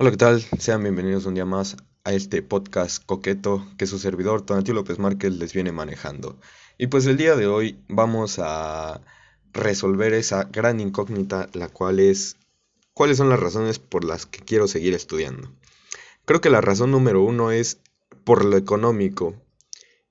Hola, ¿qué tal? Sean bienvenidos un día más a este podcast coqueto que su servidor Tonatio López Márquez les viene manejando. Y pues el día de hoy vamos a resolver esa gran incógnita, la cual es cuáles son las razones por las que quiero seguir estudiando. Creo que la razón número uno es por lo económico.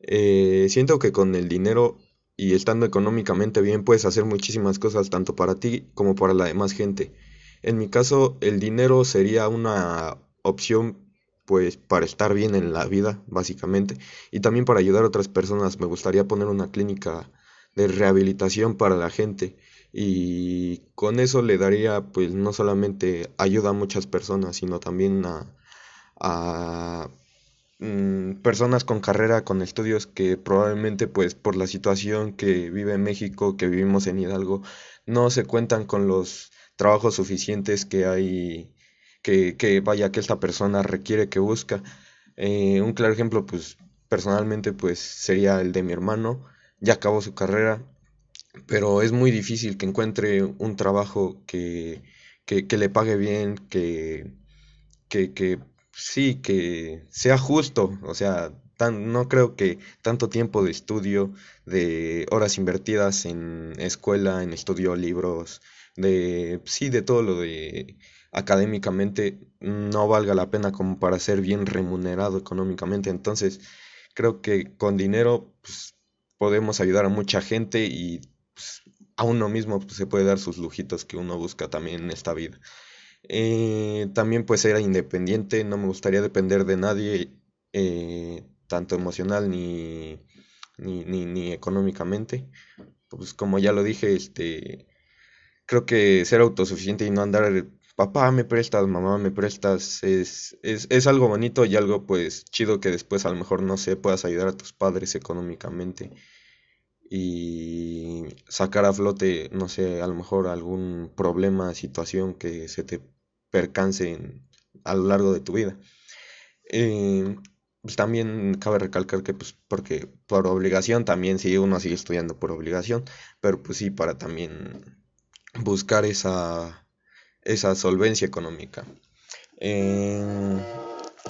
Eh, siento que con el dinero y estando económicamente bien puedes hacer muchísimas cosas tanto para ti como para la demás gente. En mi caso, el dinero sería una opción pues para estar bien en la vida, básicamente, y también para ayudar a otras personas. Me gustaría poner una clínica de rehabilitación para la gente y con eso le daría pues no solamente ayuda a muchas personas, sino también a, a mm, personas con carrera, con estudios que probablemente pues por la situación que vive México, que vivimos en Hidalgo, no se cuentan con los trabajos suficientes que hay, que, que vaya, que esta persona requiere, que busca. Eh, un claro ejemplo, pues personalmente, pues sería el de mi hermano, ya acabó su carrera, pero es muy difícil que encuentre un trabajo que, que, que le pague bien, que, que, que sí, que sea justo, o sea, tan, no creo que tanto tiempo de estudio, de horas invertidas en escuela, en estudio, libros, de, sí, de todo lo de académicamente no valga la pena como para ser bien remunerado económicamente. Entonces, creo que con dinero pues, podemos ayudar a mucha gente y pues, a uno mismo pues, se puede dar sus lujitos que uno busca también en esta vida. Eh, también pues era independiente, no me gustaría depender de nadie, eh, tanto emocional ni, ni, ni, ni económicamente. Pues como ya lo dije, este creo que ser autosuficiente y no andar, papá me prestas, mamá me prestas, es, es, es algo bonito y algo pues chido que después a lo mejor no sé, puedas ayudar a tus padres económicamente y sacar a flote, no sé, a lo mejor algún problema, situación que se te percance a lo largo de tu vida. Eh, pues también cabe recalcar que pues porque por obligación también sí uno sigue estudiando por obligación, pero pues sí para también buscar esa, esa solvencia económica. Eh,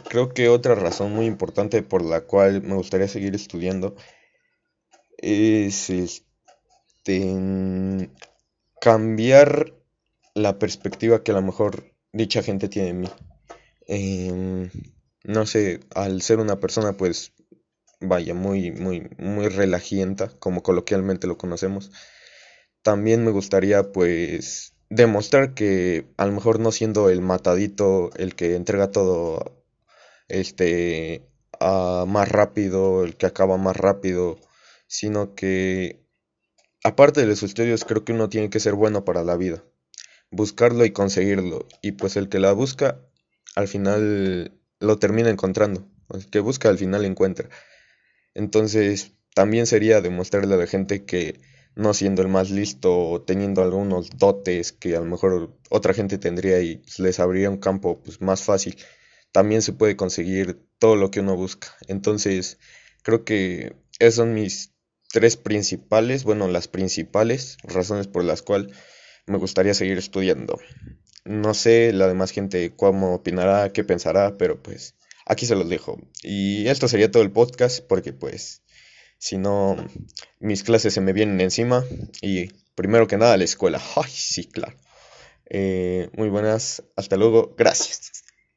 creo que otra razón muy importante por la cual me gustaría seguir estudiando es este, cambiar la perspectiva que a lo mejor dicha gente tiene de mí. Em, no sé, al ser una persona pues vaya muy muy muy relajienta, como coloquialmente lo conocemos, también me gustaría pues demostrar que a lo mejor no siendo el matadito, el que entrega todo este a más rápido, el que acaba más rápido, sino que aparte de los estudios creo que uno tiene que ser bueno para la vida, buscarlo y conseguirlo, y pues el que la busca al final lo termina encontrando, el que busca al final encuentra. Entonces, también sería demostrarle a la gente que no siendo el más listo o teniendo algunos dotes que a lo mejor otra gente tendría y pues, les abriría un campo pues, más fácil, también se puede conseguir todo lo que uno busca. Entonces, creo que esas son mis tres principales, bueno, las principales razones por las cuales me gustaría seguir estudiando. No sé la demás gente cómo opinará, qué pensará, pero pues aquí se los dejo. Y esto sería todo el podcast porque pues si no mis clases se me vienen encima y primero que nada la escuela. Ay, sí, claro. Eh, muy buenas, hasta luego, gracias.